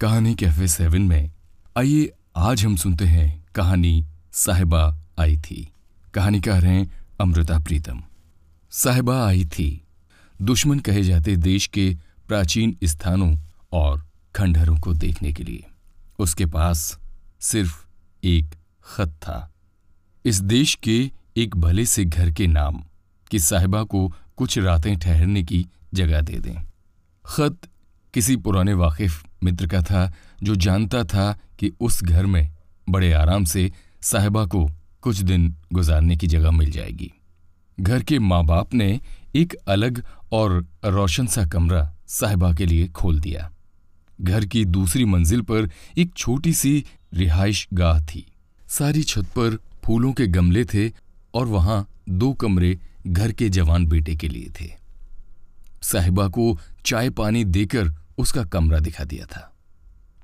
कहानी cafe seven में। आइए, आज हम सुनते हैं कहानी साहिबा आई थी। कहानी कह रहे हैं अमृता प्रीतम। साहिबा आई थी। दुश्मन कहे जाते देश के प्राचीन स्थानों और खंडहरों को देखने के लिए। उसके पास सिर्फ़ एक खत था। इस देश के एक भले से घर के नाम कि साहिबा को कुछ रातें ठहरने की जगह दे दें। खत किसी पुराने वाकिफ मित्र का था, जो जानता था कि उस घर में बड़े आराम से साहिबा को कुछ दिन गुजारने की जगह मिल जाएगी। घर के माँ बाप ने एक अलग और रोशन सा कमरा साहिबा के लिए खोल दिया। घर की दूसरी मंजिल पर एक छोटी सी रिहाइश गाह थी। सारी छत पर फूलों के गमले थे और वहाँ दो कमरे घर के जवान बेटे के लिए थे। साहिबा को चाय पानी देकर उसका कमरा दिखा दिया था,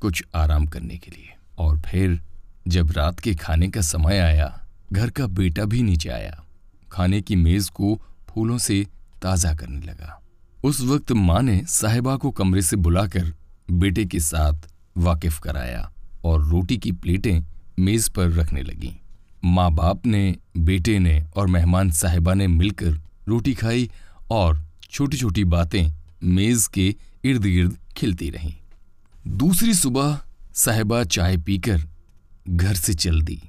कुछ आराम करने के लिए। और फिर, जब रात के खाने का समय आया, घर का बेटा भी नीचे आया। खाने की मेज को फूलों से ताज़ा करने लगा। उस वक्त माँ ने साहिबा को कमरे से बुलाकर बेटे के साथ वाकिफ कराया और रोटी की प्लेटें मेज पर रखने लगीं। माँ बाप ने, बेटे ने और मेहमान साहिबा ने मिलकर रोटी खाई और छोटी छोटी बातें मेज के इर्द गिर्द खिलती रहीं। दूसरी सुबह साहिबा चाय पीकर घर से चल दी,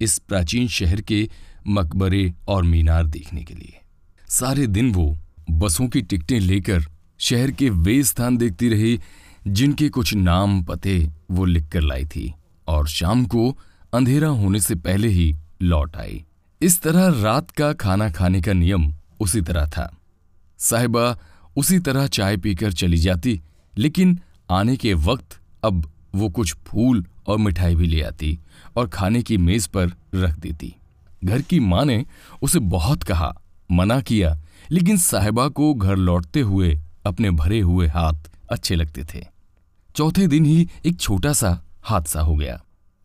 इस प्राचीन शहर के मकबरे और मीनार देखने के लिए। सारे दिन वो बसों की टिकटें लेकर शहर के वे स्थान देखती रही, जिनके कुछ नाम पते वो लिख कर लाई थी, और शाम को अंधेरा होने से पहले ही लौट आई। इस तरह रात का खाना खाने का नियम उसी तरह था। साहिबा उसी तरह चाय पीकर चली जाती लेकिन आने के वक्त अब वो कुछ फूल और मिठाई भी ले आती और खाने की मेज पर रख देती। घर की माँ ने उसे बहुत कहा, मना किया, लेकिन साहिबा को घर लौटते हुए अपने भरे हुए हाथ अच्छे लगते थे। चौथे दिन ही एक छोटा सा हादसा हो गया।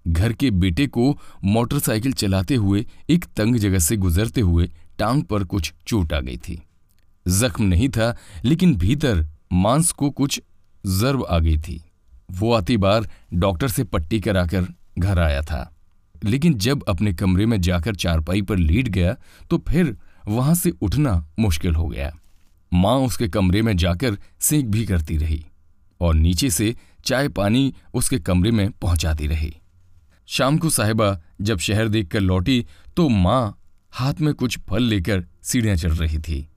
घर के बेटे को मोटरसाइकिल चलाते हुए एक तंग जगह से गुजरते हुए टांग पर कुछ चोट आ गई थी। जख्म नहीं था, लेकिन भीतर मांस को कुछ जर्ब आ गई थी। वो आती बार डॉक्टर से पट्टी कराकर घर आया था। लेकिन जब अपने कमरे में जाकर चारपाई पर लेट गया तो फिर वहाँ से उठना मुश्किल हो गया। माँ उसके कमरे में जाकर सेंक भी करती रही और नीचे से चाय पानी उसके कमरे में पहुंचाती रही। शाम को साहिबा जब शहर देखकर लौटी तो माँ हाथ में कुछ फल लेकर सीढ़ियाँ चढ़ रही थी।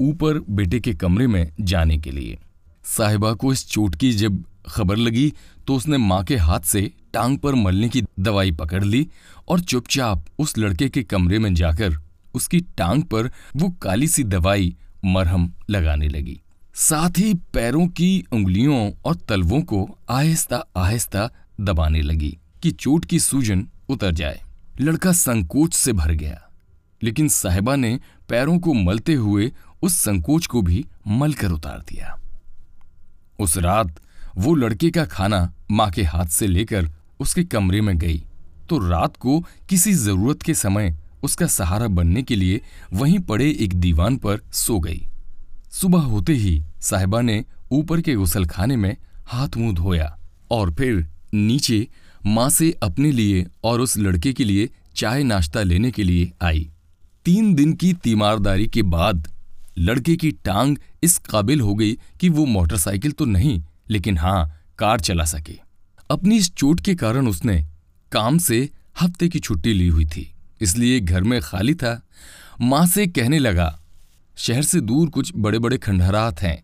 ऊपर बेटे के कमरे में जाने के लिए। साहिबा को इस चोट की जब खबर लगी तो उसने माँ के हाथ से टांग पर मलने की दवाई पकड़ ली और चुपचाप उस लड़के के कमरे में जाकर उसकी टांग पर वो काली सी दवाई मरहम लगाने लगी। साथ ही पैरों की उंगलियों और तलवों को आहिस्ता आहिस्ता दबाने लगी कि चोट की सूजन उतर जाए। लड़का संकोच से भर गया, लेकिन साहिबा ने पैरों को मलते हुए उस संकोच को भी मलकर उतार दिया। उस रात वो लड़के का खाना माँ के हाथ से लेकर उसके कमरे में गई। तो रात को किसी ज़रूरत के समय उसका सहारा बनने के लिए वहीं पड़े एक दीवान पर सो गई। सुबह होते ही साहिबा ने ऊपर के गुसल खाने में हाथ मुँह धोया और फिर नीचे माँ से अपने लिए और उस लड़के के लिए चाय नाश्ता लेने के लिए आई। तीन दिन की तीमारदारी के बाद लड़के की टांग इस काबिल हो गई कि वो मोटरसाइकिल तो नहीं, लेकिन हाँ कार चला सके। अपनी इस चोट के कारण उसने काम से हफ़्ते की छुट्टी ली हुई थी, इसलिए घर में खाली था। माँ से कहने लगा, शहर से दूर कुछ बड़े बड़े खंडहरात हैं,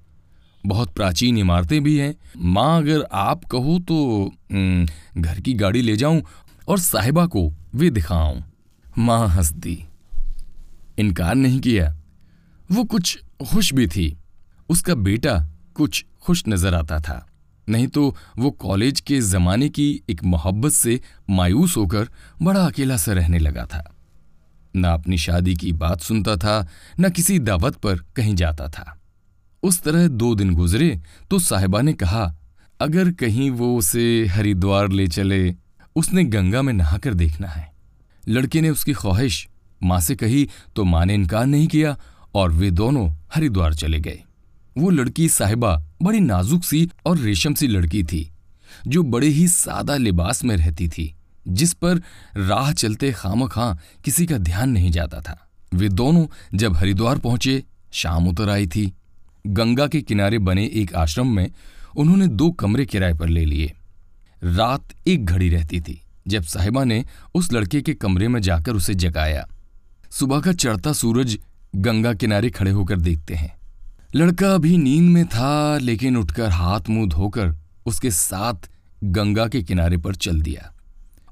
बहुत प्राचीन इमारतें भी हैं। माँ, अगर आप कहो तो घर की गाड़ी ले जाऊँ और साहिबा को वे दिखाऊँ। माँ हंस दी इनकार नहीं किया। वो कुछ खुश भी थी। उसका बेटा कुछ खुश नज़र आता था। नहीं तो वो कॉलेज के जमाने की एक मोहब्बत से मायूस होकर बड़ा अकेला सा रहने लगा था। न अपनी शादी की बात सुनता था, न किसी दावत पर कहीं जाता था। उस तरह दो दिन गुजरे तो साहिबा ने कहा, अगर कहीं वो उसे हरिद्वार ले चले, उसने गंगा में नहाकर देखना है। लड़के ने उसकी ख्वाहिश, माँ से कही तो माँ ने इनकार नहीं किया और वे दोनों हरिद्वार चले गए। वो लड़की साहिबा बड़ी नाजुक सी और रेशम सी लड़की थी, जो बड़े ही सादा लिबास में रहती थी, जिस पर राह चलते खाम खां किसी का ध्यान नहीं जाता था। वे दोनों जब हरिद्वार पहुँचे, शाम उतर आई थी। गंगा के किनारे बने एक आश्रम में उन्होंने दो कमरे किराए पर ले लिए। रात एक घड़ी रहती थी, जब साहिबा ने उस लड़के के कमरे में जाकर उसे जगाया। सुबह का चढ़ता सूरज गंगा किनारे खड़े होकर देखते हैं। लड़का अभी नींद में था, लेकिन उठकर हाथ मुँह धोकर उसके साथ गंगा के किनारे पर चल दिया।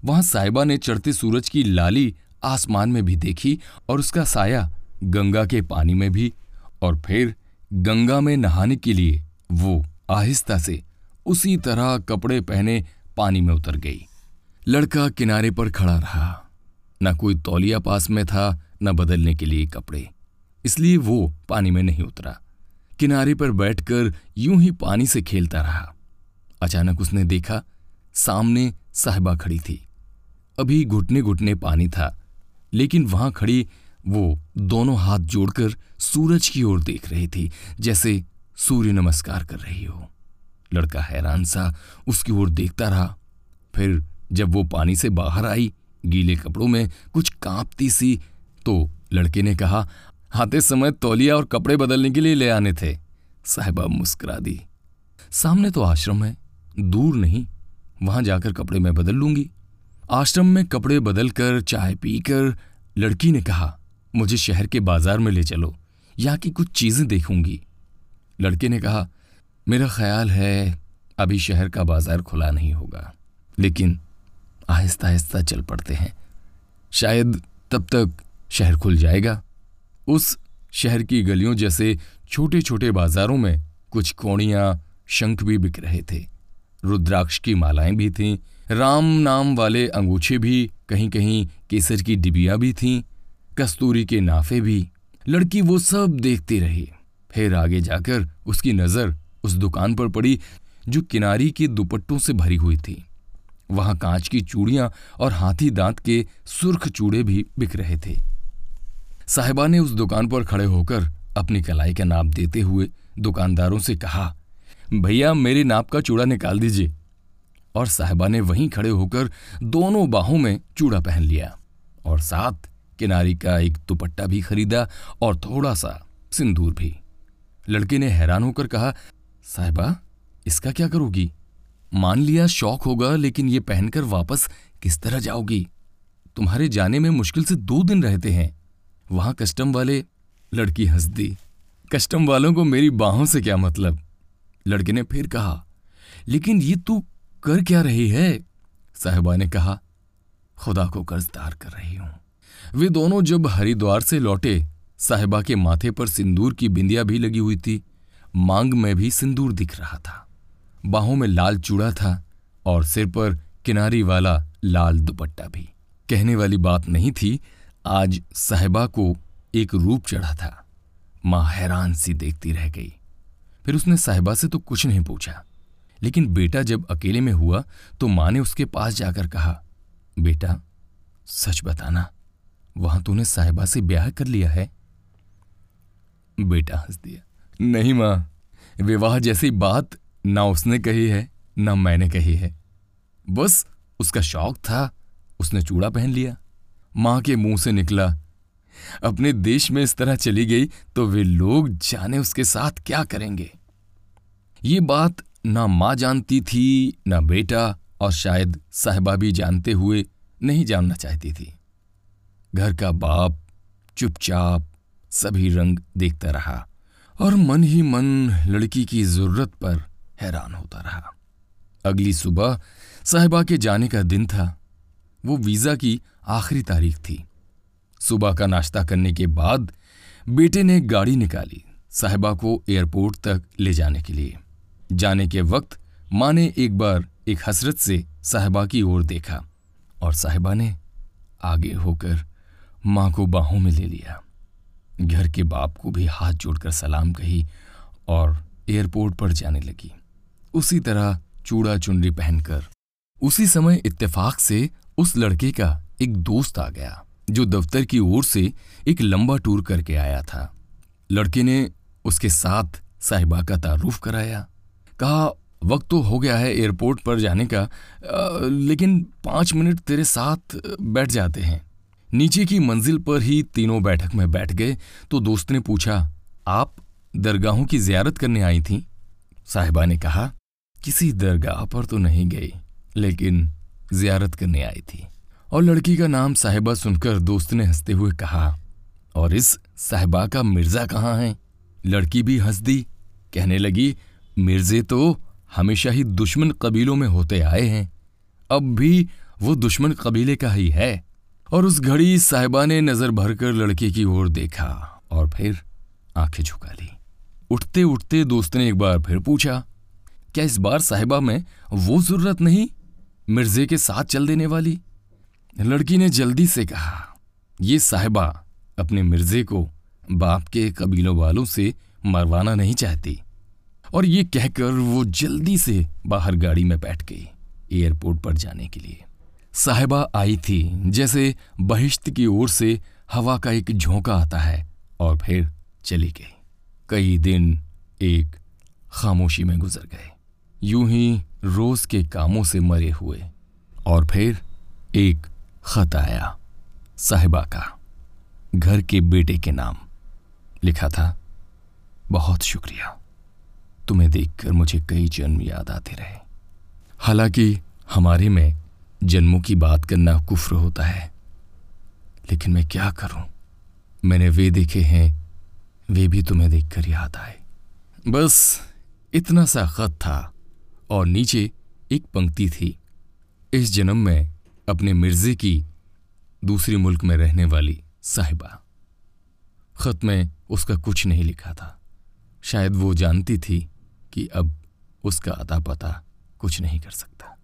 वहाँ साहिबा ने चढ़ते सूरज की लाली आसमान में भी देखी और उसका साया गंगा के पानी में भी और फिर गंगा में नहाने के लिए वो आहिस्ता से उसी तरह कपड़े पहने पानी में उतर गई। लड़का किनारे पर खड़ा रहा। न कोई तौलिया पास में था, न बदलने के लिए कपड़े। इसलिए वो पानी में नहीं उतरा। किनारे पर बैठकर यूँ ही पानी से खेलता रहा। अचानक उसने देखा, सामने साहिबा खड़ी थी। अभी घुटने घुटने पानी था, लेकिन वहाँ खड़ी वो दोनों हाथ जोड़कर सूरज की ओर देख रही थी, जैसे सूर्य नमस्कार कर रही हो। लड़का हैरान सा उसकी ओर देखता रहा। फिर जब वो पानी से बाहर आई, गीले कपड़ों में कुछ कांपती सी तो लड़के ने कहा आते समय तौलिया और कपड़े बदलने के लिए ले आने थे। साहिबा मुस्कुरा दी। सामने तो आश्रम है, दूर नहीं। वहाँ जाकर कपड़े मैं बदल लूँगी। आश्रम में कपड़े बदलकर, चाय पीकर, लड़की ने कहा, मुझे शहर के बाज़ार में ले चलो, यहाँ की कुछ चीज़ें देखूँगी। लड़के ने कहा, मेरा ख्याल है, अभी शहर का बाज़ार खुला नहीं होगा। लेकिन आहिस्ता आहिस्ता चल पड़ते हैं। शायद तब तक शहर खुल जाएगा। उस शहर की गलियों जैसे छोटे छोटे बाजारों में कुछ कोणियाँ शंख भी बिक रहे थे। रुद्राक्ष की मालाएँ भी थीं, राम नाम वाले अंगूछे भी कहीं कहीं केसर की डिबिया भी थीं, कस्तूरी के नाफे भी। लड़की वो सब देखती रही। फिर आगे जाकर उसकी नज़र उस दुकान पर पड़ी, जो किनारी के दुपट्टों से भरी हुई थी। वहाँ कांच की चूड़ियाँ और हाथी दांत के सुर्ख चूड़े भी बिक रहे थे। साहिबा ने उस दुकान पर खड़े होकर अपनी कलाई का नाप देते हुए दुकानदारों से कहा, भैया, मेरी नाप का चूड़ा निकाल दीजिए। और साहिबा ने वहीं खड़े होकर दोनों बाहों में चूड़ा पहन लिया और साथ किनारी का एक दुपट्टा भी खरीदा और थोड़ा सा सिंदूर भी। लड़के ने हैरान होकर कहा, साहिबा, इसका क्या करोगी? मान लिया शौक होगा, लेकिन ये पहनकर वापस किस तरह जाओगी? तुम्हारे जाने में मुश्किल से दो दिन रहते हैं। वहाँ कस्टम वाले, लड़की हंस दी कस्टम वालों को मेरी बाहों से क्या मतलब? लड़के ने फिर कहा, लेकिन ये तू कर क्या रही है? साहिबा ने कहा, खुदा को कर्जदार कर रही हूँ। वे दोनों जब हरिद्वार से लौटे, साहिबा के माथे पर सिंदूर की बिंदिया भी लगी हुई थी। मांग में भी सिंदूर दिख रहा था। बाहों में लाल चूड़ा था और सिर पर किनारी वाला लाल दुपट्टा भी। कहने वाली बात नहीं थी आज साहिबा को एक रूप चढ़ा था। माँ हैरान सी देखती रह गई। फिर उसने साहिबा से तो कुछ नहीं पूछा। लेकिन बेटा जब अकेले में हुआ तो माँ ने उसके पास जाकर कहा, बेटा, सच बताना, वहाँ तूने साहिबा से ब्याह कर लिया है? बेटा हंस दिया, नहीं माँ, विवाह जैसी बात ना उसने कही है, ना मैंने कही है। बस उसका शौक था, उसने चूड़ा पहन लिया। माँ के मुँह से निकला। अपने देश में इस तरह चली गई तो वे लोग जाने उसके साथ क्या करेंगे। ये बात ना माँ जानती थी, ना बेटा और शायद साहिबा भी जानते हुए नहीं जानना चाहती थी। घर का बाप चुपचाप सभी रंग देखता रहा और मन ही मन लड़की की ज़रूरत पर हैरान होता रहा। अगली सुबह साहिबा के जाने का दिन था। वो वीज़ा की आखिरी तारीख थी। सुबह का नाश्ता करने के बाद बेटे ने गाड़ी निकाली साहिबा को एयरपोर्ट तक ले जाने के लिए। जाने के वक्त माँ ने एक बार एक हसरत से साहिबा की ओर देखा और साहिबा ने आगे होकर माँ को बाहों में ले लिया। घर के बाप को भी हाथ जोड़कर सलाम कही और एयरपोर्ट पर जाने लगी। उसी तरह चूड़ा चुनरी पहनकर, उसी समय इत्तेफाक से उस लड़के का एक दोस्त आ गया जो दफ्तर की ओर से एक लंबा टूर करके आया था। लड़के ने उसके साथ साहिबा का तारुफ कराया। कहा वक्त तो हो गया है एयरपोर्ट पर जाने का आ, लेकिन पाँच मिनट तेरे साथ बैठ जाते हैं। नीचे की मंजिल पर ही तीनों बैठक में बैठ गए तो दोस्त ने पूछा आप दरगाहों की जियारत करने आई थी? साहिबा ने कहा किसी दरगाह पर तो नहीं गई लेकिन जियारत करने आई थी। और लड़की का नाम साहिबा सुनकर दोस्त ने हँसते हुए कहा, और इस साहिबा का मिर्ज़ा कहाँ है? लड़की भी हंस दी कहने लगी, मिर्जे तो हमेशा ही दुश्मन कबीलों में होते आए हैं। अब भी वो दुश्मन कबीले का ही है। और उस घड़ी साहिबा ने नज़र भरकर लड़के की ओर देखा और फिर आँखें झुका ली। उठते उठते दोस्त ने एक बार फिर पूछा, क्या इस बार साहिबा में वो ज़रूरत नहीं मिर्जे के साथ चल देने वाली? लड़की ने जल्दी से कहा, ये साहिबा अपने मिर्जे को बाप के कबीलों वालों से मरवाना नहीं चाहती। और ये कहकर वो जल्दी से बाहर गाड़ी में बैठ गई एयरपोर्ट पर जाने के लिए। साहिबा आई थी, जैसे बहिश्त की ओर से हवा का एक झोंका आता है और फिर चली गई। कई दिन एक खामोशी में गुजर गए। यूँ ही रोज के कामों से मरे हुए। और फिर एक खत आया, साहिबा का, घर के बेटे के नाम। लिखा था, बहुत शुक्रिया, तुम्हें देखकर मुझे कई जन्म याद आते रहे। हालाँकि हमारे में जन्मों की बात करना कुफ्र होता है, लेकिन मैं क्या करूँ? मैंने वे देखे हैं, वे भी तुम्हें देखकर याद आए। बस इतना सा खत था और नीचे एक पंक्ति थी। इस जन्म में अपने मिर्जे की दूसरी मुल्क में रहने वाली साहिबा। खत में उसका कुछ नहीं लिखा था। शायद वो जानती थी कि अब उसका अता पता कुछ नहीं कर सकता।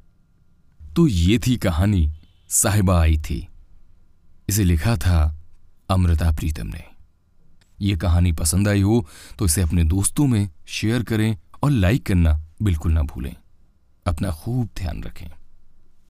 तो ये थी कहानी साहिबा आई थी। इसे लिखा था अमृता प्रीतम ने। यह कहानी पसंद आई हो तो इसे अपने दोस्तों में शेयर करें और लाइक करना बिल्कुल ना भूलें। अपना खूब ध्यान रखें।